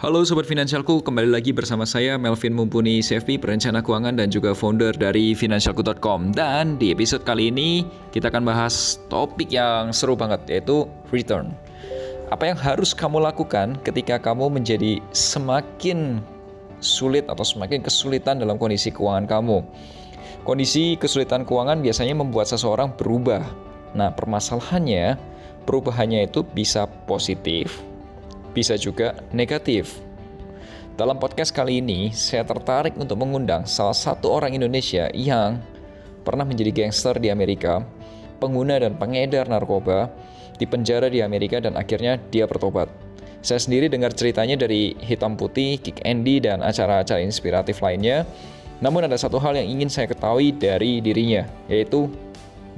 Halo Sobat Finansialku, kembali lagi bersama saya Melvin Mumpuni CFP, perencana keuangan dan juga founder dari Finansialku.com Dan di episode kali ini kita akan bahas topik yang seru banget yaitu return. Apa yang harus kamu lakukan ketika kamu menjadi semakin sulit atau semakin kesulitan dalam kondisi keuangan kamu? Kondisi kesulitan keuangan biasanya membuat seseorang berubah. Nah permasalahannya, perubahannya itu bisa positif bisa juga negatif. Dalam podcast kali ini, saya tertarik untuk mengundang salah satu orang Indonesia yang pernah menjadi gangster di Amerika, pengguna dan pengedar narkoba, di penjara di Amerika dan akhirnya dia bertobat. Saya sendiri dengar ceritanya dari Hitam Putih, Kick Andy, dan acara-acara inspiratif lainnya. Namun ada satu hal yang ingin saya ketahui dari dirinya, yaitu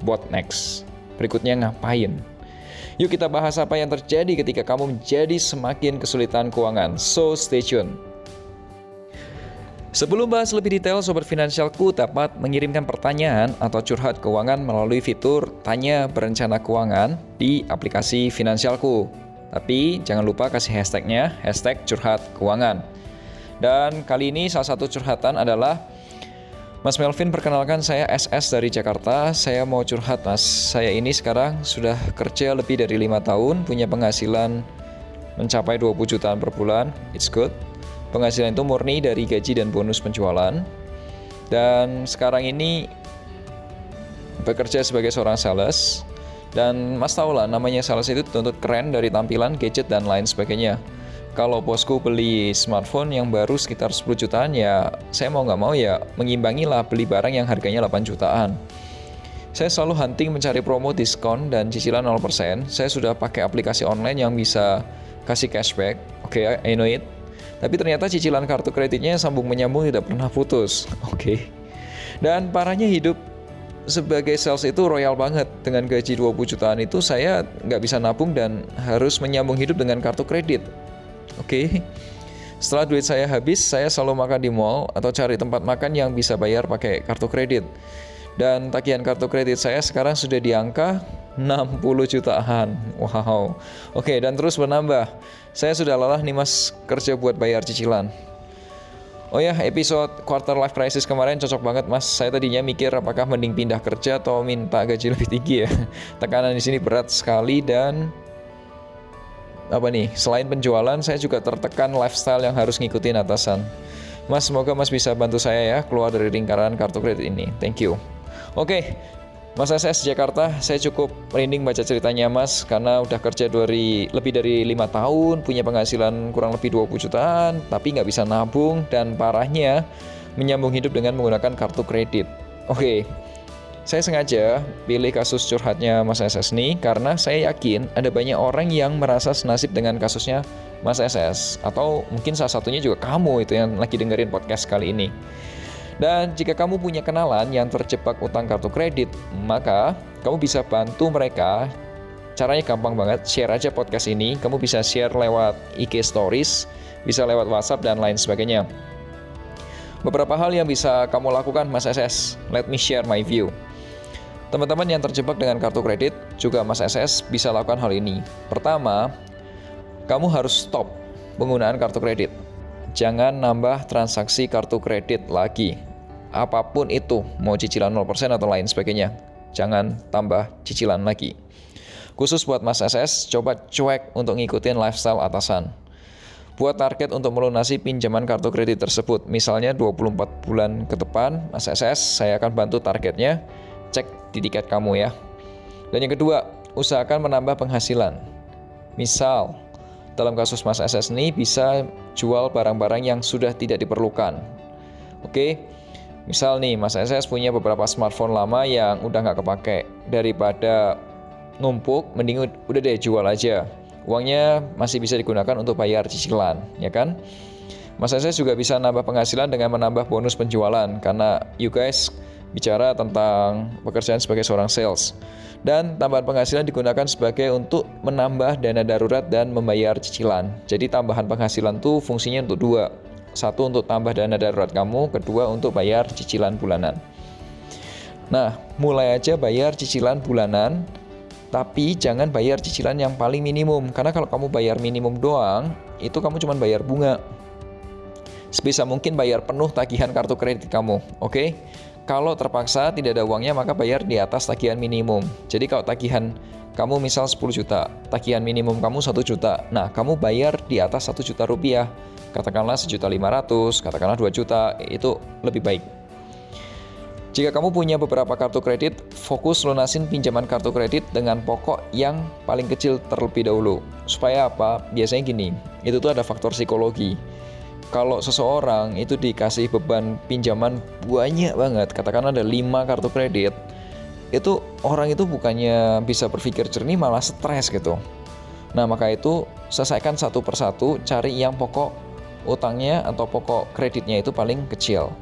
what next? Berikutnya ngapain? Yuk kita bahas apa yang terjadi ketika kamu menjadi semakin kesulitan keuangan. So stay tune. Sebelum bahas lebih detail, Sobat Finansialku dapat mengirimkan pertanyaan atau curhat keuangan melalui fitur Tanya Berencana Keuangan di aplikasi Finansialku. Tapi jangan lupa kasih hashtagnya, hashtag curhat keuangan. Dan kali ini salah satu curhatan adalah Mas Melvin, perkenalkan saya SS dari Jakarta. Saya mau curhat, Mas. Saya ini sekarang sudah kerja lebih dari lima tahun, punya penghasilan mencapai 20 jutaan per bulan. It's good. Penghasilan itu murni dari gaji dan bonus penjualan. Dan sekarang ini bekerja sebagai seorang sales. Dan Mas tahu lah, namanya sales itu tuntut keren dari tampilan, gadget, dan lain sebagainya kalau bosku beli smartphone yang baru sekitar 10 jutaan ya saya mau nggak mau ya mengimbangi lah beli barang yang harganya 8 jutaan. Saya selalu hunting mencari promo diskon dan cicilan 0% saya sudah pakai aplikasi online yang bisa kasih cashback. Oke okay, I know it. Tapi ternyata cicilan kartu kreditnya sambung menyambung tidak pernah putus. Oke. Okay. dan parahnya hidup sebagai sales itu royal banget. Dengan gaji 20 jutaan itu saya nggak bisa nabung dan harus menyambung hidup dengan kartu kredit Oke. Okay? Setelah duit saya habis, saya selalu makan di mall atau cari tempat makan yang bisa bayar pakai kartu kredit. Dan tagihan kartu kredit saya sekarang sudah di angka 60 jutaan. Wow. Oke, okay, dan terus bertambah. Saya sudah lelah nih Mas kerja buat bayar cicilan. Oh ya, episode quarter life crisis kemarin cocok banget Mas. Saya tadinya mikir apakah mending pindah kerja atau minta gaji lebih tinggi ya. Tekanan di sini berat sekali dan apa nih selain penjualan saya juga tertekan lifestyle yang harus ngikutin atasan Mas semoga Mas bisa bantu saya ya keluar dari lingkaran kartu kredit ini thank you oke okay. Mas SS Jakarta, saya cukup merinding baca ceritanya Mas karena udah kerja dari lebih dari lima tahun, punya penghasilan kurang lebih 20 jutaan, tapi nggak bisa nabung dan parahnya menyambung hidup dengan menggunakan kartu kredit. Oke, saya sengaja pilih kasus curhatnya Mas SS ini karena saya yakin ada banyak orang yang merasa senasib dengan kasusnya Mas SS atau mungkin salah satunya juga kamu itu yang lagi dengerin podcast kali ini. Dan jika kamu punya kenalan yang terjebak utang kartu kredit, maka kamu bisa bantu mereka. Caranya gampang banget, share aja podcast ini. Kamu bisa share lewat IG Stories, bisa lewat WhatsApp dan lain sebagainya. Beberapa hal yang bisa kamu lakukan Mas SS. Let me share my view. Teman-teman yang terjebak dengan kartu kredit, juga Mas SS bisa lakukan hal ini. Pertama, kamu harus stop penggunaan kartu kredit. Jangan nambah transaksi kartu kredit lagi. Apa pun itu, mau cicilan 0% atau lain sebagainya. Jangan tambah cicilan lagi. Khusus buat Mas SS, coba cuek untuk ngikutin lifestyle atasan. Buat target untuk melunasi pinjaman kartu kredit tersebut, misalnya 24 bulan ke depan, Mas SS, saya akan bantu targetnya cek di tiket kamu ya. Dan yang kedua, usahakan menambah penghasilan. Misal, dalam kasus Mas SS ini bisa jual barang-barang yang sudah tidak diperlukan. Oke, misal nih Mas SS punya beberapa smartphone lama yang udah nggak kepake. Daripada numpuk, mending udah deh jual aja. Uangnya masih bisa digunakan untuk bayar cicilan, ya kan? Mas SS juga bisa nambah penghasilan dengan menambah bonus penjualan karena you guys bicara tentang pekerjaan sebagai seorang sales. Dan tambahan penghasilan digunakan sebagai untuk menambah dana darurat dan membayar cicilan. Jadi tambahan penghasilan tuh fungsinya untuk dua. Satu untuk tambah dana darurat kamu, kedua untuk bayar cicilan bulanan. Nah, mulai aja bayar cicilan bulanan, tapi jangan bayar cicilan yang paling minimum. Karena kalau kamu bayar minimum doang, itu kamu cuma bayar bunga. Sebisa mungkin bayar penuh tagihan kartu kredit kamu, oke? Okay? Kalau terpaksa tidak ada uangnya maka bayar di atas tagihan minimum. Jadi kalau tagihan kamu misal 10 juta, tagihan minimum kamu 1 juta. Nah, kamu bayar di atas 1 juta rupiah. Katakanlah sejuta 500, katakanlah 2 juta, itu lebih baik. Jika kamu punya beberapa kartu kredit, fokus lunasin pinjaman kartu kredit dengan pokok yang paling kecil terlebih dahulu. Supaya apa? Biasanya gini, itu tuh ada faktor psikologi kalau seseorang itu dikasih beban pinjaman banyak banget, katakan ada 5 kartu kredit, itu orang itu bukannya bisa berpikir jernih malah stres gitu. Nah, maka itu selesaikan satu persatu, cari yang pokok utangnya atau pokok kreditnya itu paling kecil.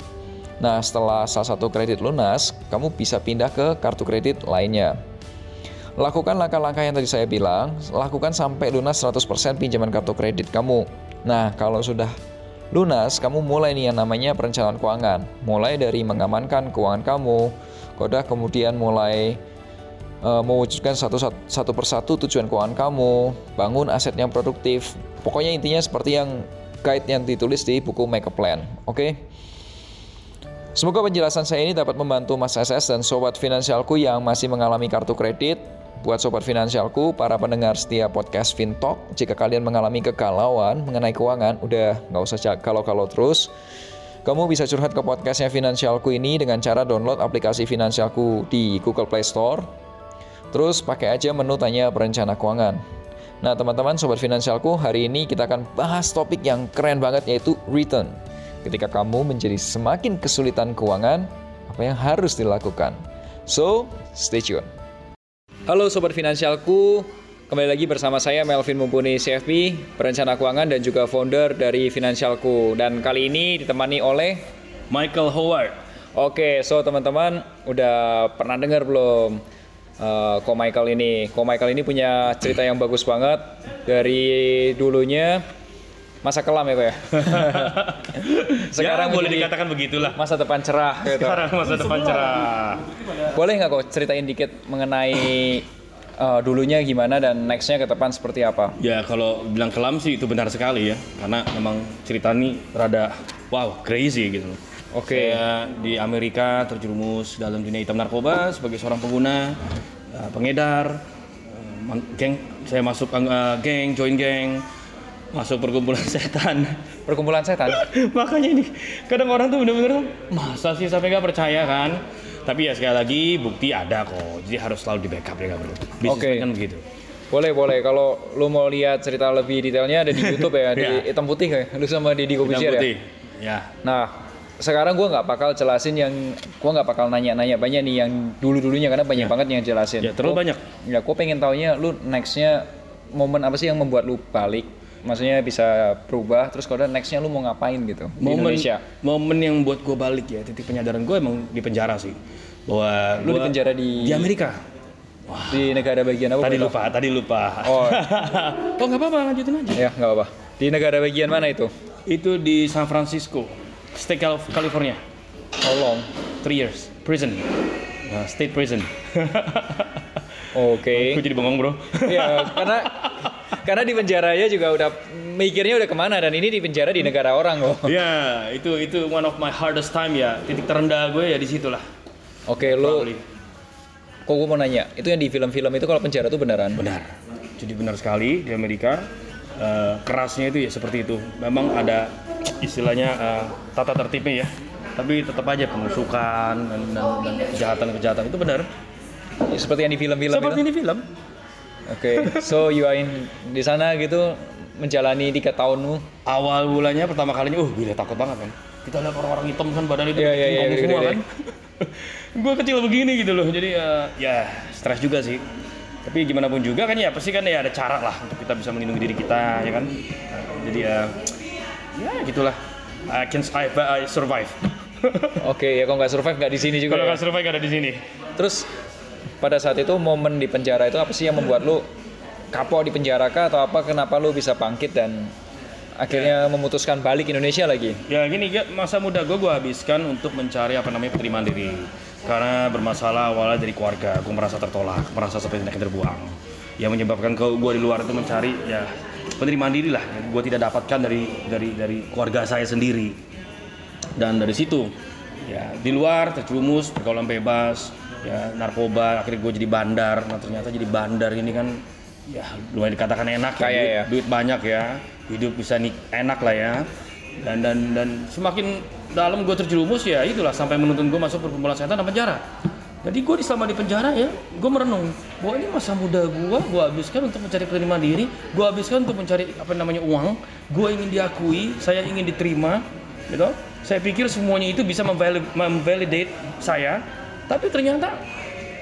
Nah, setelah salah satu kredit lunas, kamu bisa pindah ke kartu kredit lainnya. Lakukan langkah-langkah yang tadi saya bilang, lakukan sampai lunas 100% pinjaman kartu kredit kamu. Nah, kalau sudah lunas, kamu mulai nih yang namanya perencanaan keuangan. Mulai dari mengamankan keuangan kamu, kodah kemudian mulai uh, mewujudkan satu, satu persatu tujuan keuangan kamu, bangun aset yang produktif. Pokoknya intinya seperti yang guide yang ditulis di buku Make a Plan. Oke? Okay? Semoga penjelasan saya ini dapat membantu Mas SS dan sobat finansialku yang masih mengalami kartu kredit Buat sobat finansialku, para pendengar setia podcast Fintalk, jika kalian mengalami kegalauan mengenai keuangan, udah nggak usah kalau-kalau terus. Kamu bisa curhat ke podcastnya Finansialku ini dengan cara download aplikasi Finansialku di Google Play Store. Terus pakai aja menu tanya perencana keuangan. Nah teman-teman sobat finansialku, hari ini kita akan bahas topik yang keren banget yaitu return. Ketika kamu menjadi semakin kesulitan keuangan, apa yang harus dilakukan? So, stay tune. Halo Sobat Finansialku, kembali lagi bersama saya Melvin Mumpuni CFP, perencana keuangan dan juga founder dari Finansialku. Dan kali ini ditemani oleh Michael Howard. Oke, so teman-teman udah pernah dengar belum uh, Ko Michael ini? Ko Michael ini punya cerita yang bagus banget dari dulunya masa kelam ya kok ya. Sekarang ya, boleh dikatakan begitulah. Masa depan cerah gitu. Sekarang masa depan cerah. Boleh nggak kok ceritain dikit mengenai uh, dulunya gimana dan nextnya ke depan seperti apa? Ya kalau bilang kelam sih itu benar sekali ya, karena memang cerita ini rada wow crazy gitu. Oke. Okay. Saya di Amerika terjerumus dalam dunia hitam narkoba sebagai seorang pengguna, uh, pengedar, uh, geng. Saya masuk uh, geng, join geng masuk perkumpulan setan. Perkumpulan setan? Makanya ini kadang orang tuh bener-bener masa sih sampai nggak percaya kan? Tapi ya sekali lagi bukti ada kok. Jadi harus selalu di backup ya bro oke. okay. kan begitu. Boleh boleh. Kalau lu mau lihat cerita lebih detailnya ada di YouTube ya di iya. hitam putih kayak lu sama Deddy Kobusier ya? ya. Nah sekarang gue nggak bakal jelasin yang gue nggak bakal nanya-nanya banyak nih yang dulu-dulunya karena banyak ya. banget yang jelasin. Ya terlalu gua, banyak. Ya gue pengen taunya lu nextnya momen apa sih yang membuat lu balik maksudnya bisa berubah terus kalau nextnya lu mau ngapain gitu momen, di Indonesia? momen yang buat gue balik ya titik penyadaran gue emang di penjara sih. Bahwa lu di penjara di di Amerika. Wah. di negara bagian apa tadi lupa tadi lupa. Oh. Oh nggak apa-apa lanjutin aja. Ya nggak apa di negara bagian mana itu? Itu di San Francisco State California. How long? Three years. Prison. Uh, state prison. Oke. Okay. Aku jadi bengong bro. Iya, karena karena di penjaranya juga udah mikirnya udah ke mana dan ini di penjara di negara orang loh. Iya, itu itu one of my hardest time ya. Titik terendah gue ya di situ lah. Oke, okay, lo. Kok gue mau nanya, itu yang di film-film itu kalau penjara itu beneran? Benar. Jadi benar sekali di Amerika. Uh, kerasnya itu ya seperti itu. Memang ada istilahnya uh, tata tertibnya ya. Tapi tetap aja penusukan dan, dan, dan kejahatan-kejahatan itu benar. Seperti yang di film-film Seperti itu? di film. Oke, okay. so you are in di sana gitu menjalani tiga tahunmu. Awal bulannya pertama kalinya, uh gila takut banget kan. Kita lihat orang-orang hitam kan badan itu yeah, yeah, yeah, semua kan. gue kecil begini gitu loh, jadi uh, ya stres juga sih. Tapi gimana pun juga kan ya pasti kan ya ada cara lah untuk kita bisa melindungi diri kita ya kan. Jadi uh, ya gitulah. I can survive, I survive. Oke, ya kalau nggak survive nggak di sini juga. Kalau ya? nggak survive nggak ada di sini. Terus pada saat itu momen di penjara itu apa sih yang membuat lu kapok di penjara kah atau apa? Kenapa lu bisa bangkit dan akhirnya memutuskan balik Indonesia lagi? Ya gini, ya, masa muda gue gue habiskan untuk mencari apa namanya penerimaan diri. Karena bermasalah awalnya dari keluarga, gue merasa tertolak, merasa seperti yang terbuang. Yang menyebabkan ke gue di luar itu mencari ya penerimaan diri lah. Gue tidak dapatkan dari dari dari keluarga saya sendiri. Dan dari situ ya di luar terjerumus pergaulan bebas, ya narkoba, akhirnya gue jadi bandar. Nah ternyata jadi bandar ini kan ya lumayan dikatakan enak ya, Kaya duit, ya. duit banyak ya hidup bisa nik enak lah ya dan dan dan semakin dalam gue terjerumus ya itulah sampai menuntun gue masuk perkumpulan setan dan penjara jadi gue selama di penjara ya gue merenung bahwa ini masa muda gue gue habiskan untuk mencari penerimaan diri gue habiskan untuk mencari apa namanya uang gue ingin diakui saya ingin diterima gitu saya pikir semuanya itu bisa memvalid- memvalidate saya tapi ternyata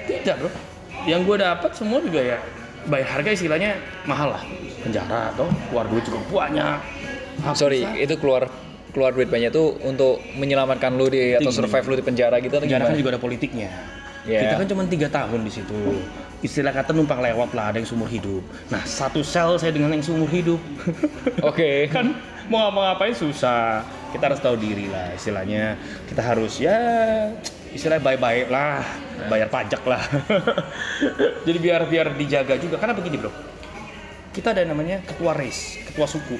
tidak bro. Yang gue dapat semua juga ya bayar harga istilahnya mahal lah. Penjara atau keluar duit cukup banyak. Habis Sorry, lah. itu keluar keluar duit banyak tuh untuk menyelamatkan lu di atau survive lu di penjara gitu penjara kan juga ada politiknya. Ya. kita kan cuma tiga tahun di situ. Istilah kata numpang lewat lah ada yang seumur hidup. Nah satu sel saya dengan yang seumur hidup. Oke. kan mau ngapa-ngapain susah kita harus tahu diri lah istilahnya. Kita harus ya istilahnya baik-baik lah. Bayar pajak lah. Jadi biar biar dijaga juga. Karena begini bro. Kita ada namanya ketua race ketua suku.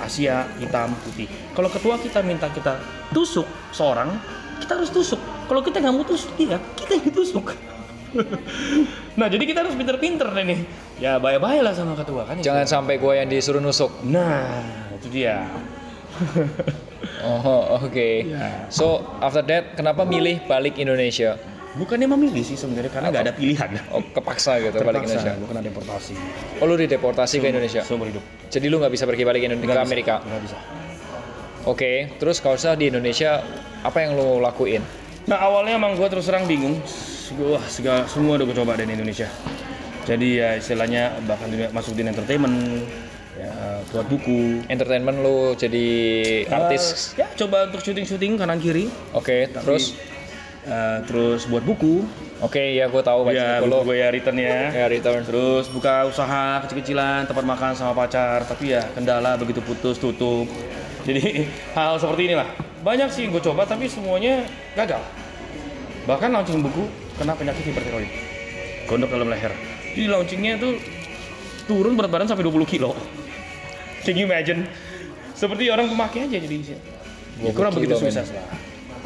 Asia hitam putih. Kalau ketua kita minta kita tusuk seorang kita harus tusuk. Kalau kita nggak mau tusuk dia kita yang ditusuk nah jadi kita harus pinter-pinter deh nih. Ya baik-baik lah sama ketua kan Jangan sampai gua yang disuruh nusuk. nah itu dia Oh, oke. Ya. So, after that kenapa milih balik Indonesia? Bukannya memilih sih sebenarnya karena nggak ada pilihan. Oh, kepaksa gitu balik Indonesia. bukan ada deportasi. Oh, lu dideportasi ke Indonesia. Seumur hidup. Jadi lu nggak bisa pergi balik Indo- ke Amerika. Nggak bisa. Oke, terus kalau usah di Indonesia apa yang lu lakuin? Nah awalnya emang gue terus terang bingung. Wah segala semua udah gue coba di Indonesia. Jadi ya istilahnya bahkan masuk di entertainment, ya buat buku. Entertainment lu jadi artis. Eh, ya coba untuk syuting-syuting kanan kiri. Oke, terus Eh, terus buat buku. oke ya gue tahu ya buku gue ya return ya. Ya return. Terus buka usaha kecil-kecilan, tempat makan sama pacar, tapi ya kendala begitu putus tutup. Jadi hal seperti inilah. Banyak sih gue coba tapi semuanya gagal. Bahkan launching buku kena penyakit hipertiroid. Gondok dalam leher. Jadi launchingnya tuh turun berat badan sampai 20 kilo. Can you imagine? Seperti orang pemakai aja jadi ya 20 kurang begitu sukses lah.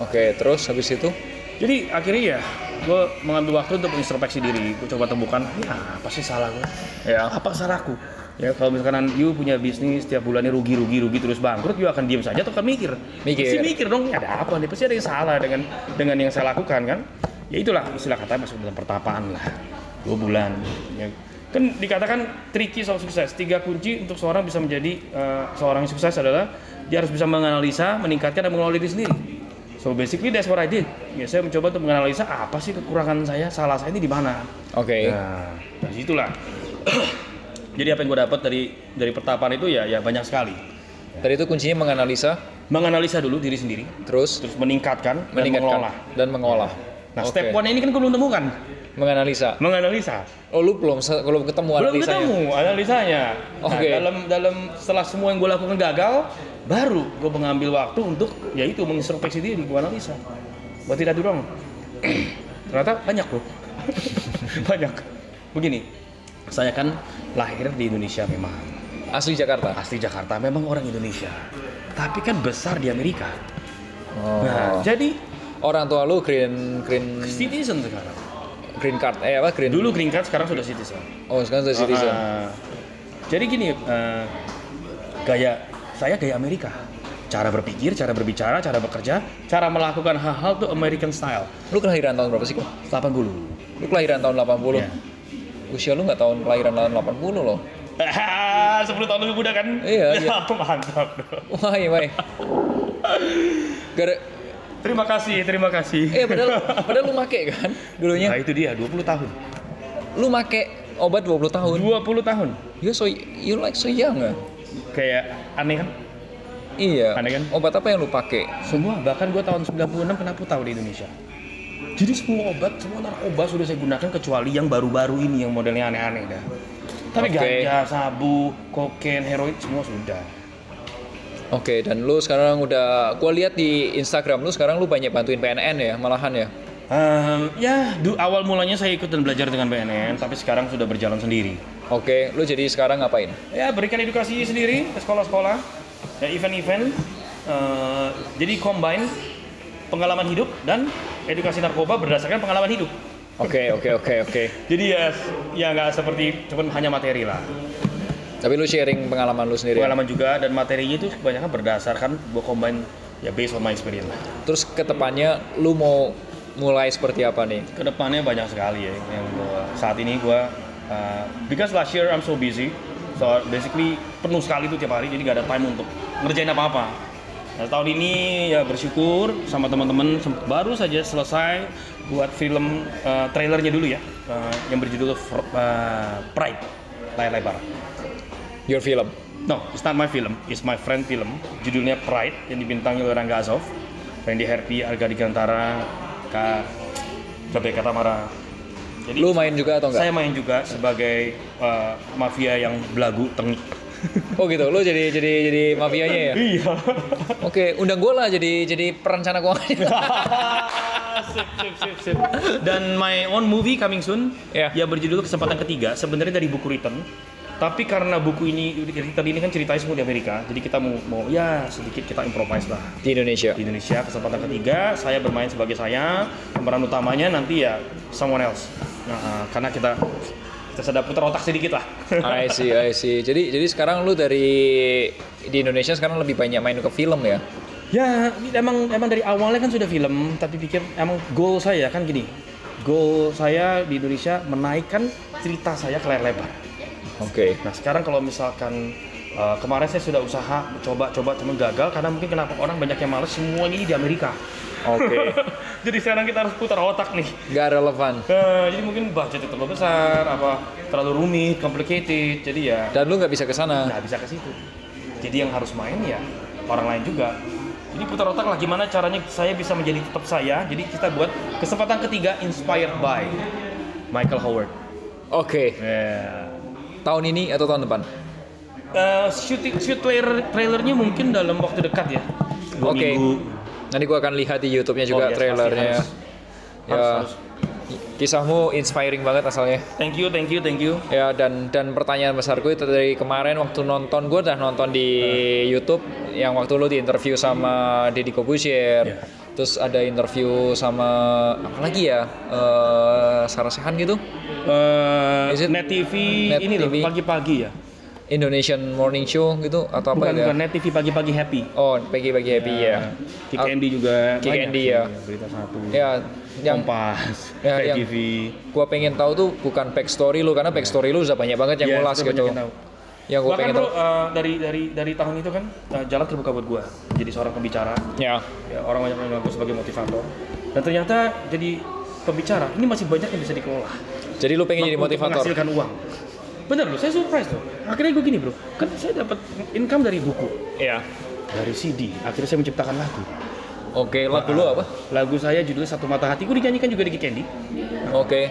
Oke, terus habis itu Jadi akhirnya ya gue mengambil waktu untuk introspeksi diri. Gue coba temukan, ya apa sih salah gue? Ya apa salahku? Ya kalau misalkan you punya bisnis tiap bulannya rugi rugi rugi terus bangkrut, you akan diam saja atau akan mikir? Mikir. Pasti mikir dong, ada apa nih? Pasti ada yang salah dengan dengan yang saya lakukan kan? Ya itulah istilah katanya masuk dalam pertapaan lah. Dua bulan. Ya. Kan dikatakan tricky soal sukses. Tiga kunci untuk seorang bisa menjadi eh, seorang yang sukses adalah dia harus bisa menganalisa, meningkatkan dan mengelola diri sendiri. So basically that's what I did. Ya, saya mencoba untuk menganalisa apa sih kekurangan saya, salah saya ini di mana. Oke. Nah, dari situlah. Jadi apa yang gue dapat dari dari pertapaan itu ya ya banyak sekali. Tadi itu kuncinya menganalisa, Menganalisa dulu diri sendiri, terus terus meningkatkan, dan meningkatkan mengelola. dan mengolah. Nah, Oke. step one ini kan gue belum temukan. Menganalisa. Menganalisa. Oh, lu belum belum ketemu Belum analisanya. ketemu analisanya. Nah, Oke. dalam dalam setelah semua yang gue lakukan gagal, baru gue mengambil waktu untuk yaitu mengintrospeksi diri, gue analisa. Buat tidak dulu Ternyata banyak loh. banyak. Begini, saya kan lahir di Indonesia memang. Asli Jakarta. Asli Jakarta, memang orang Indonesia. Tapi kan besar di Amerika. Oh. Nah, jadi Orang tua lu green green citizen sekarang. Green card eh apa green Dulu green card, sekarang sudah citizen. Oh, sekarang sudah citizen. Ah, jadi gini, eh, gaya saya gaya Amerika. Cara berpikir, cara berbicara, cara bekerja, cara melakukan hal-hal tuh American style. Lu kelahiran tahun berapa sih kok? 80. Lu kelahiran tahun 80. Iya. Usia lu nggak tahun kelahiran tahun 80 loh. 10 tahun lebih muda kan? Iya, iya. Mantap. Wah, iya. Gara Terima kasih, terima kasih. Eh, padahal padahal lu make kan Nah, dulunya. itu dia 20 tahun. Lu make obat 20 tahun. 20 tahun. You so you like so young ah. Kayak aneh kan? Iya. Aneh kan? Obat apa yang lu pakai? Semua, bahkan gue tahun 96 kenapa tahu di Indonesia. Jadi semua obat, semua narkoba sudah saya gunakan kecuali yang baru-baru ini yang modelnya aneh-aneh dah. Tapi Oke. ganja, sabu, kokain, heroin semua sudah. Oke, dan lu sekarang udah gua lihat di Instagram lu sekarang lu banyak bantuin PNN ya, malahan ya. Ehm, ya, du, awal mulanya saya ikut dan belajar dengan BNN, tapi sekarang sudah berjalan sendiri. Oke, lu jadi sekarang ngapain? Ya, berikan edukasi sendiri ke sekolah-sekolah, ya event-event. Eh, jadi combine pengalaman hidup dan edukasi narkoba berdasarkan pengalaman hidup. Oke, oke, oke, oke. Jadi ya, ya nggak seperti cuman hanya materi lah. Tapi lu sharing pengalaman lu sendiri. Pengalaman juga dan materinya itu kebanyakan berdasarkan gua combine ya based on my experience lah. Terus ke depannya lu mau mulai seperti apa nih? Ke depannya banyak sekali ya yang gua saat ini gua uh, because last year I'm so busy, so basically penuh sekali tuh tiap hari jadi nggak ada time untuk ngerjain apa-apa. Nah, tahun ini ya bersyukur sama teman-teman baru saja selesai buat film uh, trailernya dulu ya uh, yang berjudul uh, Pride layar lebar. Your film. No, it's not my film. It's my friend film. Judulnya Pride yang dibintangi oleh Rangga Azov, Randy Herpi, Arga Digantara, Kak Rebecca Tamara. Jadi Lu main juga atau enggak? saya main juga sebagai uh, mafia yang belagu tengik. Oh gitu, lu jadi jadi jadi mafianya ya? Iya. Oke, undang gue lah jadi jadi perencana keuangan. sip, sip, sip, sip. Dan my own movie coming soon. Ya. Ya berjudul Kesempatan Ketiga. Sebenarnya dari buku Return. Tapi karena buku ini tadi ini kan ceritanya semua di Amerika, jadi kita mau mau ya sedikit kita improvise lah. Di Indonesia. di Indonesia kesempatan ketiga saya bermain sebagai saya pemeran utamanya nanti ya someone else nah, karena kita kita sedang putar otak sedikit lah I see, I see. Jadi jadi sekarang lu dari di Indonesia sekarang lebih banyak main ke film ya? ya emang emang dari awalnya kan sudah film tapi pikir emang goal saya kan gini goal saya di Indonesia menaikkan cerita saya ke layar lebar Oke. nah sekarang kalau misalkan uh, kemarin saya sudah usaha coba-coba cuman gagal karena mungkin kenapa orang banyak yang males semuanya ini di Amerika Oke. jadi sekarang kita harus putar otak nih Gak relevan. Nah, jadi mungkin budgetnya terlalu besar, apa terlalu rumit, complicated, jadi ya Dan lu nggak bisa ke sana. nggak bisa ke situ. Jadi yang harus main ya orang lain juga. Jadi putar otak lah gimana caranya saya bisa menjadi tetap saya. Jadi kita buat kesempatan ketiga inspired by Michael Howard. Oke. Ya. Tahun ini atau tahun depan? Eh, shooting shoot trailer trailernya mungkin dalam waktu dekat ya. Oke. minggu. Nanti gua akan lihat di YouTube-nya Oh, juga yes, trailernya. pasti, ya. Harus, harus. Kisahmu inspiring banget asalnya. Thank you, thank you, thank you. Ya dan dan pertanyaan besarku itu dari kemarin waktu nonton gue udah nonton di YouTube yang waktu lu di interview sama Deddy Kobusier. Iya. Terus ada interview sama apa lagi ya? Eh Sarah Sehan gitu. Eh, it Net TV Net ini loh TV? pagi-pagi ya. Indonesian Morning Show gitu atau apa Bukan, ya? bukan Net TV pagi-pagi happy. Oh, pagi-pagi happy ya. Kick Al- Andy juga Kick Andy ya. berita satu Ya, yang Kompas Ya, Pay yang- TV gua pengen tahu tuh bukan backstory lu karena backstory lu udah banyak banget yang ngulas gitu. tahu. Yang gua bahkan pengen bro eh, dari dari dari tahun itu kan eh, jalan terbuka buat gua jadi seorang pembicara Ya. ya orang banyak menganggap sebagai motivator dan ternyata jadi pembicara ini masih banyak yang bisa dikelola Jadi lu pengen jadi motivator. menghasilkan uang bener loh saya surprise loh akhirnya gue gini bro kan saya dapat income dari buku Iya. dari CD akhirnya saya menciptakan lagu Oke, lagu lu apa? lagu saya judulnya Satu Mata Hatiku dinyanyikan juga di Kick Andy Oke.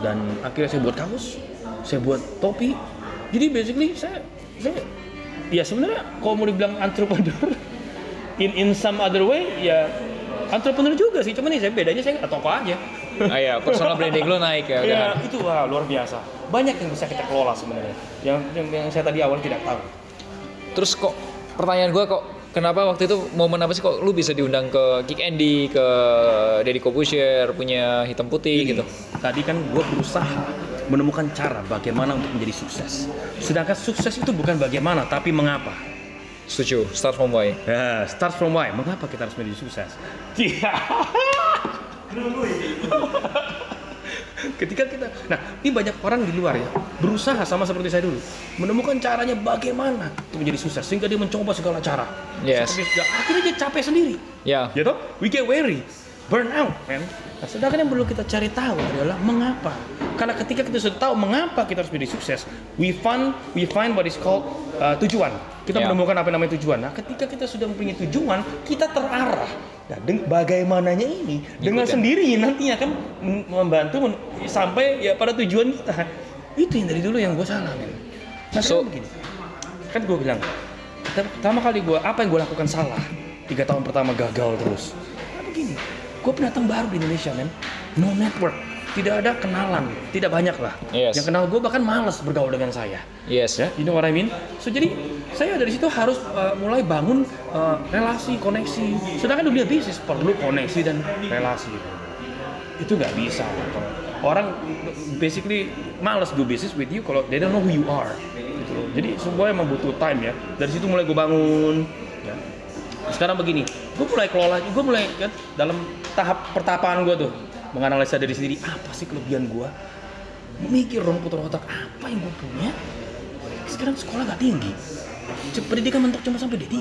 dan akhirnya saya buat kaos, saya buat topi. Jadi basically saya saya ya sebenarnya kalau mau dibilang entrepreneur in in some other way ya entrepreneur juga sih, cuman nih saya bedanya saya toko aja. Ah ya, personal branding lu naik ya. Ya kan? itu wah luar biasa. Banyak yang bisa kita kelola sebenarnya. Yang, yang yang saya tadi awal tidak tahu. Terus kok pertanyaan gua kok kenapa waktu itu momen apa sih kok lu bisa diundang ke Kick Andy, ke Deddy Kobusier punya hitam putih gitu. Tadi kan gue berusaha menemukan cara bagaimana untuk menjadi sukses. Sedangkan sukses itu bukan bagaimana, tapi mengapa. Setuju, start from why. Ya, start from why. Mengapa kita harus menjadi sukses? Iya. Ketika kita, nah ini banyak orang di luar ya berusaha sama seperti saya dulu menemukan caranya bagaimana untuk menjadi sukses sehingga dia mencoba segala cara. Yes. Seperti akhirnya dia capek sendiri. Ya, Ya toh? We get weary. burn out, man. Nah, sedangkan yang perlu kita cari tahu adalah mengapa. Karena ketika kita sudah tahu mengapa kita harus menjadi sukses, we find we find what is called uh, tujuan. Kita Ya. menemukan apa yang namanya tujuan. Nah, ketika kita sudah mempunyai tujuan, kita terarah. Nah, deng- bagaimananya ini dengan Ikutin. sendiri nantinya kan mem- membantu men- sampai ya pada tujuan kita. Itu yang dari dulu yang gue salah, men. Nah, So- begini. Kan gue bilang, pertama kali gue apa yang gue lakukan salah tiga tahun pertama gagal terus. Nah, begini, gue pendatang baru di Indonesia, men. No network, tidak ada kenalan, tidak banyak lah. Yes. Yang kenal gue bahkan malas bergaul dengan saya. Yes. Ya, you know what I mean? So jadi saya dari situ harus uh, mulai bangun uh, relasi, koneksi. Sedangkan dunia bisnis perlu koneksi dan relasi. Itu nggak bisa. Kalau Orang basically males do business with you kalau they don't know who you are. Gitu loh. Jadi semua emang butuh time ya. Dari situ mulai gue bangun. Sekarang begini, gue mulai kelola, gue mulai kan dalam tahap pertapaan gue tuh menganalisa diri sendiri apa sih kelebihan gue, mikir dong putar otak apa yang gue punya. Sekarang sekolah gak tinggi, pendidikan mentok cuma sampai D3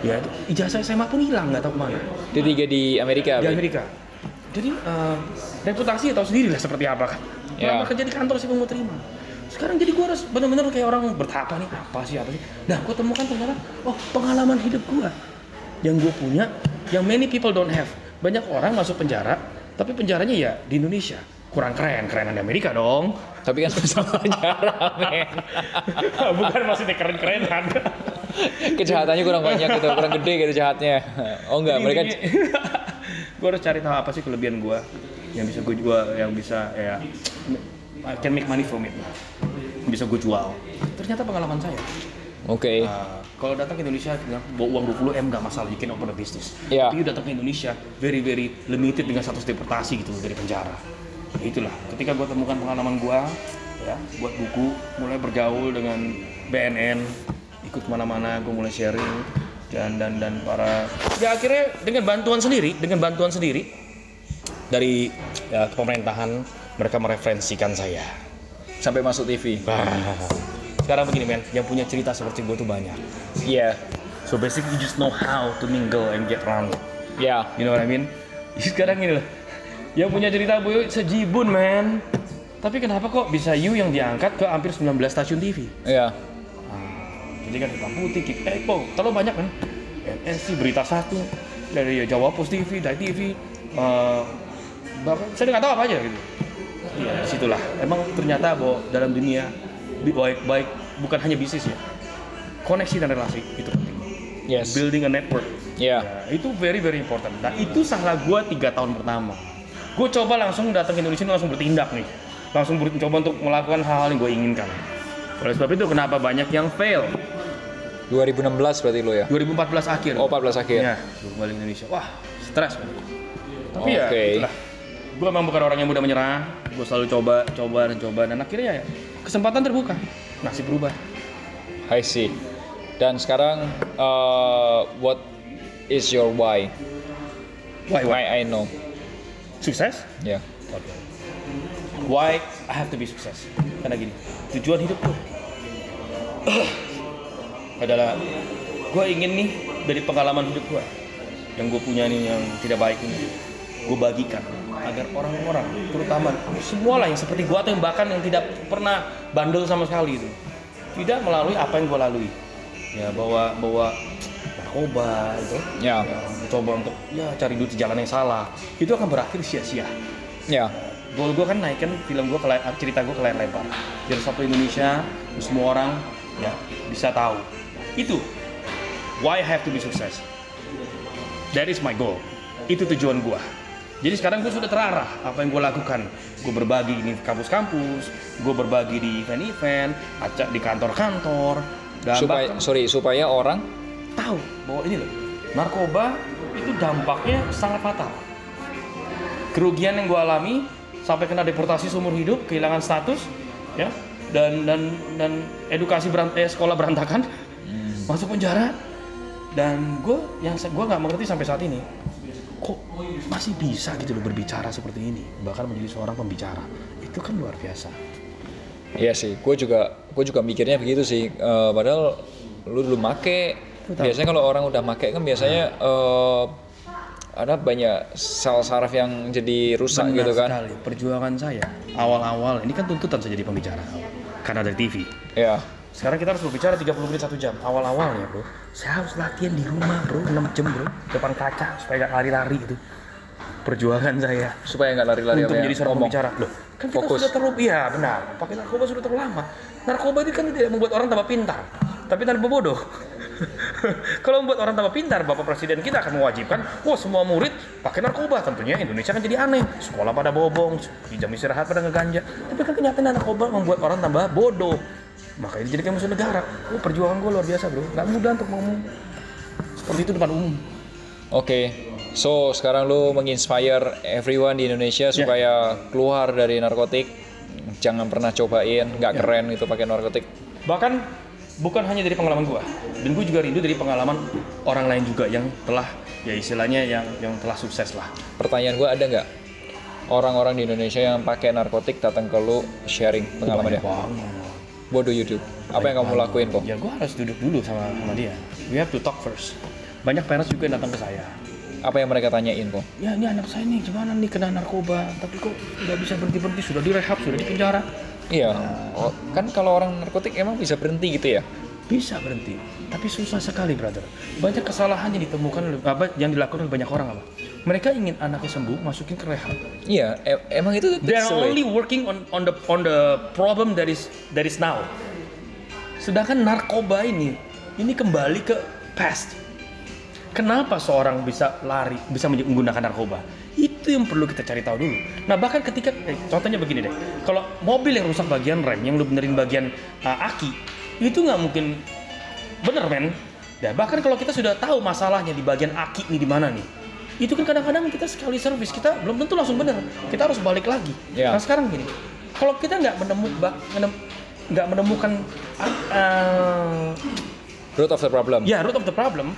ya ijazah SMA pun hilang nggak tahu ke mana Itu tiga di Amerika. di? Amerika jadi eh, reputasi ya tahu sendiri lah seperti apa kan Ya. Lama kerja di kantor sih mau terima sekarang jadi gue harus benar-benar kayak orang bertapa nih apa sih apa sih? Nah gue temukan ternyata oh pengalaman hidup gue yang gue punya yang many people don't have. Banyak orang masuk penjara tapi penjaranya ya di Indonesia. Kurang keren kerenan di Amerika dong. Tapi kan sama penjara, men. bukan maksudnya keren-kerenan. Kejahatannya kurang banyak gitu, kurang gede gitu jahatnya. Oh enggak, mereka gue harus cari tahu apa sih kelebihan gue yang bisa gue jual yang bisa ya I can make money from it bisa gue jual. Ternyata pengalaman saya. Oke. Uh, kalau datang ke Indonesia bawa uang 20 m nggak masalah you can open a business. Iya. tapi datang ke Indonesia very very limited dengan status deportasi gitu dari penjara. Ya itulah ketika gue temukan pengalaman gue ya buat buku mulai bergaul dengan BNN ikut ke mana-mana gue mulai sharing dan dan dan para ya akhirnya dengan bantuan sendiri dengan bantuan sendiri dari ya, pemerintahan mereka mereferensikan saya Sampai masuk TV. sekarang begini men yang punya cerita seperti gue tuh banyak Iya. So basically you just know how to mingle and get around. Ya. You know what I mean? Sekarang ini loh. Yang punya cerita Bu sejibun man. Tapi kenapa kok bisa you yang diangkat ke hampir 19 stasiun TV? Iya. Jadi kan hitam putih, kick Expo, terlalu banyak kan? NSC, Berita Satu, dari Jawa Post TV, Dai TV, eh, bahkan saya nggak tahu apa aja gitu. Iya, di situlah. Emang ternyata bahwa dalam dunia baik baik bukan hanya bisnis ya, koneksi dan relasi itu penting. Yes. Building a network. Ya. Ya, itu very very important. Nah itu salah gua tiga tahun pertama. Gue coba langsung datang ke Indonesia langsung bertindak nih, langsung mencoba untuk melakukan hal-hal yang gue inginkan. Oleh sebab itu kenapa banyak yang fail? 2016 berarti lo ya. 2014 akhir. Oh, 14 akhir. Ya, gue kembali ke Indonesia. Wah, stres. Tapi ya, Oke. itulah. Gue memang bukan orang yang mudah menyerah. Gue selalu coba, coba dan coba dan akhirnya ya kesempatan terbuka. Nasib berubah. I see. Dan sekarang uh, what is your why? Why? Why? Why I know. Sukses? Ya. Oke. Why I have to be sukses? Karena gini, tujuan hidup gue adalah gue ingin nih dari pengalaman hidup gue yang gue punya nih yang tidak baik ini gue bagikan agar orang-orang terutama semua lah yang seperti gue atau yang bahkan yang tidak pernah bandel sama sekali itu tidak melalui apa yang gue lalui. Ya bawa bawa narkoba gitu Ya. ya, coba untuk ya cari duit di jalan yang salah. Itu akan berakhir sia-sia. Ya. goal gue kan naikkan film gue ke cerita gue ke layar lebar. Biar sampai Indonesia semua orang ya bisa tahu. Itu why I have to be success. That is my goal. Itu tujuan gue jadi sekarang gue sudah terarah apa yang gue lakukan. Gue berbagi di kampus-kampus gue berbagi di event-event acak di kantor-kantor dan Supaya bahkan sorry supaya orang tahu bahwa ini loh narkoba itu dampaknya sangat fatal. Kerugian yang gue alami sampai kena deportasi seumur hidup kehilangan status ya dan dan dan edukasi berant eh, sekolah berantakan masuk penjara. Dan gue yang gue nggak mengerti sampai saat ini kok masih bisa gitu loh berbicara seperti ini bahkan menjadi seorang pembicara itu kan luar biasa Iya sih, gue juga gue juga mikirnya begitu sih. Eh, padahal lu dulu make, tahu. biasanya kalau orang udah make kan biasanya eh, ada banyak sel saraf yang jadi rusak Benar gitu kan. sekali. Perjuangan saya awal-awal ini kan tuntutan saya jadi pembicara karena dari TV. Ya. Sekarang kita harus berbicara 30 menit satu jam. Awal-awalnya bro, saya harus latihan di rumah bro, 6 jam bro, depan kaca supaya gak lari-lari itu. Perjuangan saya Supaya nggak lari-lari untuk apa ya, menjadi seorang pembicara. Loh, kan kita Fokus. sudah terlalu, iya benar, pakai narkoba sudah terlalu lama. Narkoba itu kan tidak membuat orang tambah pintar, tapi tambah bodoh. Kalau membuat orang tambah pintar, Bapak Presiden kita akan mewajibkan, wah semua murid pakai narkoba. Tentunya Indonesia kan jadi aneh. Sekolah pada bobong, jam istirahat pada ngeganja. Tapi kan kenyataan narkoba membuat orang tambah bodoh. Makanya dijadikan musuh negara. Oh, perjuangan gue luar biasa bro. Gak mudah untuk ngomong seperti itu depan umum. Oke. So, sekarang lu menginspire everyone di Indonesia supaya keluar dari narkotik. Jangan pernah cobain, nggak keren itu pakai narkotik. Bahkan bukan hanya dari pengalaman gua, dan gua juga rindu dari pengalaman orang lain juga yang telah ya istilahnya yang yang telah sukses lah. Pertanyaan gua ada nggak orang-orang di Indonesia yang pakai narkotik datang ke lu sharing pengalamannya? Banget. What do you do? Apa yang kamu lakuin kok? Ya gua harus duduk dulu sama sama dia. We have to talk first. Banyak parents juga yang datang ke saya. Apa yang mereka tanyain kok? Ya ini anak saya nih gimana nih kena narkoba, tapi kok nggak bisa berhenti berhenti sudah direhab sudah di penjara. Iya, oh, kan kalau orang narkotik emang bisa berhenti gitu ya? Bisa berhenti, tapi susah sekali brother. Banyak kesalahan yang ditemukan apa yang dilakukan oleh banyak orang apa? Mereka ingin anaknya sembuh, masukin ke rehab. Iya, e- emang itu They are only working on on the on the problem that is that is now. Sedangkan narkoba ini ini kembali ke past. Kenapa seorang bisa lari, bisa menggunakan narkoba? Itu yang perlu kita cari tahu dulu. Nah bahkan ketika, eh, contohnya begini deh, kalau mobil yang rusak bagian rem, yang lu benerin bagian uh, aki, itu nggak mungkin bener men. Dan bahkan kalau kita sudah tahu masalahnya di bagian aki ini di mana nih, itu kan kadang-kadang kita sekali servis kita belum tentu langsung bener. Kita harus balik lagi. Ya. Nah sekarang gini, kalau kita nggak menemukan nggak menemukan uh, Root of the problem. ya root of the problem,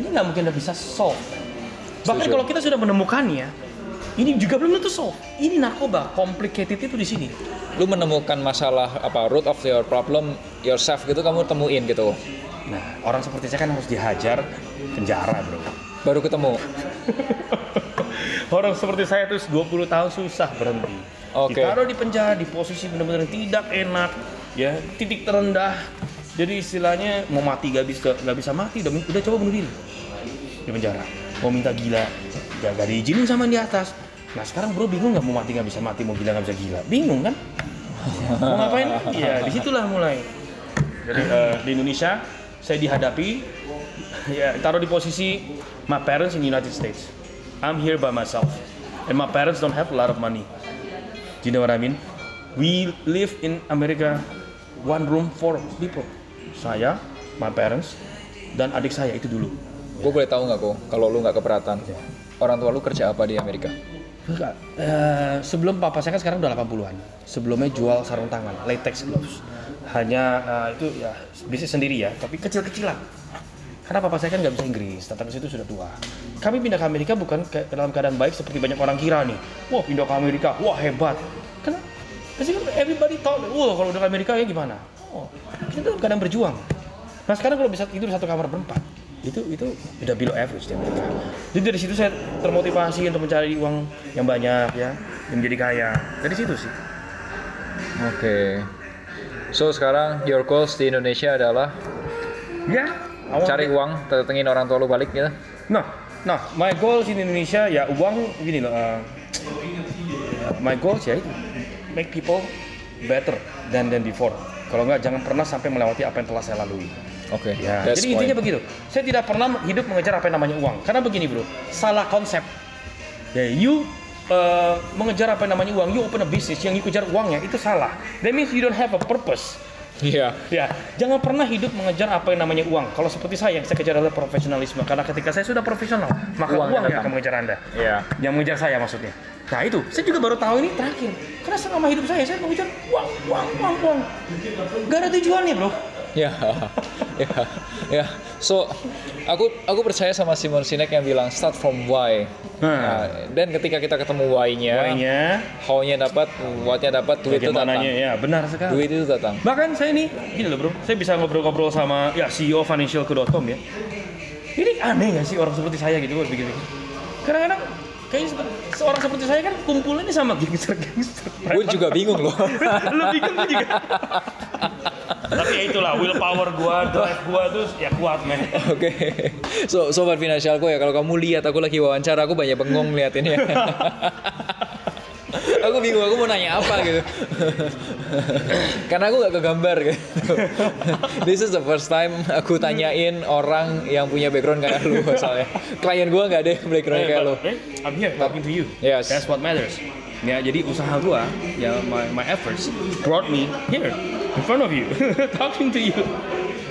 ini nggak mungkin udah bisa solve. Bahkan Setuju. kalau kita sudah menemukannya, ini juga belum tentu solve. Ini narkoba, complicated itu di sini. Lu menemukan masalah apa root of your problem yourself gitu kamu temuin gitu. Nah, orang seperti saya kan harus dihajar penjara, bro. Baru ketemu. Orang seperti saya tuh 20 tahun susah berhenti. Oke. Ditaruh di penjara di posisi benar-benar tidak enak, ya titik terendah. Jadi istilahnya mau mati gak bisa gak bisa mati, udah, udah coba bunuh diri di penjara. Mau minta gila, gak, gak diizinin sama di atas. Nah sekarang bro bingung nggak mau mati nggak bisa mati, mau gila nggak bisa gila, bingung kan? Mau ngapain? Ya di situlah mulai. Jadi eh, di Indonesia saya dihadapi ya taruh di posisi my parents in United States. I'm here by myself, and my parents don't have a lot of money. Do you know what I mean? We live in America, one room four people. Saya, my parents, dan adik saya itu dulu. Gue boleh tahu nggak kok kalau lu nggak keberatan? Orang tua lu kerja apa di Amerika? Eh, sebelum papa saya kan sekarang udah 80-an. Sebelumnya jual sarung tangan, latex gloves. Hanya eh, itu ya bisnis sendiri ya, tapi kecil-kecilan. Karena papa saya kan nggak bisa Inggris, ke situ sudah tua. Kami pindah ke Amerika bukan ke, dalam keadaan baik seperti banyak orang kira nih. Wah pindah ke Amerika, wah hebat. Karena pasti kan everybody thought, wah kalau udah ke Amerika ya gimana? Oh, kita dalam keadaan berjuang. Nah sekarang kalau bisa tidur satu kamar berempat, itu itu udah below average di Amerika. Jadi dari situ saya termotivasi untuk mencari uang yang banyak ya, yang menjadi kaya. Dari situ sih. Oke. So sekarang your goals di Indonesia adalah Ya. awal- cari uang, tetengin orang tua lu balik gitu. Nah, nah, my goals di Indonesia ya uang gini loh. uh, my goals ya itu make people better than than before. Kalau nggak jangan pernah sampai melewati apa yang telah saya lalui. Oke. Ya, that's jadi intinya point. begitu. Saya tidak pernah hidup mengejar apa yang namanya uang. Karena begini bro, salah konsep. Ya, you uh, mengejar apa yang namanya uang, you open a business yang you kejar uangnya itu salah. That means you don't have a purpose. Iya. Ya, jangan pernah hidup mengejar apa yang namanya uang. Kalau seperti saya, yang saya kejar adalah profesionalisme. Karena ketika saya sudah profesional, maka Uang uang, yang akan mengejar Anda. Iya. Yang mengejar saya maksudnya. Nah itu, saya juga baru tahu ini terakhir. Karena selama hidup saya, saya mengejar uang, uang, uang, uang. Gak ada tujuannya bro. Ya, ya, ya. So, aku aku percaya sama Simon Sinek yang bilang start from why. Nah. Nah, dan ketika kita ketemu why-nya, Why-nya, how-nya dapat, what-nya dapat, duit itu datang. ya benar sekali. Duit itu datang. Bahkan saya nih, gini loh bro, saya bisa ngobrol-ngobrol sama ya CEO financialku.com ya. Ini aneh gak sih orang seperti saya gitu, gue pikir-pikir. kadang-kadang kayak seperti, seorang seperti saya kan kumpulnya ini sama gangster-gangster. Gue juga bingung loh. Lu bingung gue juga. Tapi ya itulah willpower gua, drive gua tuh ya kuat men. Oke, so sobat finansialku ya kalau kamu lihat aku lagi wawancara aku banyak bengong liatin ya. aku bingung aku mau nanya apa gitu. Karena aku gak kegambar gitu. This is the first time aku tanyain orang yang punya background kayak lu soalnya. Klien gua nggak ada yang background kayak lu. Hey, I'm here talking to you. Yes. That's what matters. Ya, jadi usaha gua, ya my, my efforts brought me here in front of you, talking to you.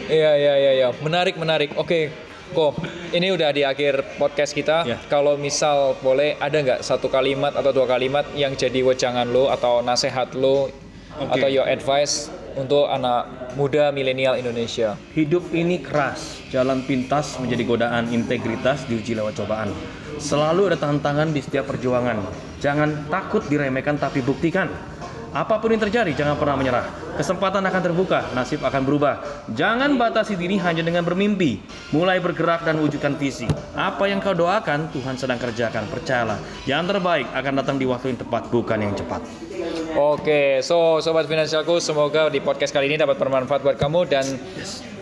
Iya iya iya iya, menarik menarik. Oke, kok ini udah di akhir podcast kita. Ya. Kalau misal boleh ada nggak satu kalimat atau dua kalimat yang jadi wejangan lo atau nasihat lo Oke. atau your advice untuk anak muda milenial Indonesia? Hidup ini keras, jalan pintas menjadi godaan integritas diuji lewat cobaan. Selalu ada tantangan di setiap perjuangan. Jangan takut diremehkan tapi buktikan. Apa pun yang terjadi, jangan pernah menyerah. Kesempatan akan terbuka, nasib akan berubah. Jangan batasi diri hanya dengan bermimpi. Mulai bergerak dan wujudkan visi. Apa yang kau doakan, Tuhan sedang kerjakan. Percayalah, yang terbaik akan datang di waktu yang tepat, bukan yang cepat. Oke, so sobat finansialku, semoga di podcast kali ini dapat bermanfaat buat kamu dan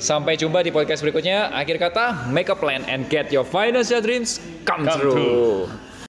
sampai jumpa di podcast berikutnya. Akhir kata, make a plan and get your financial dreams come, Come true. true.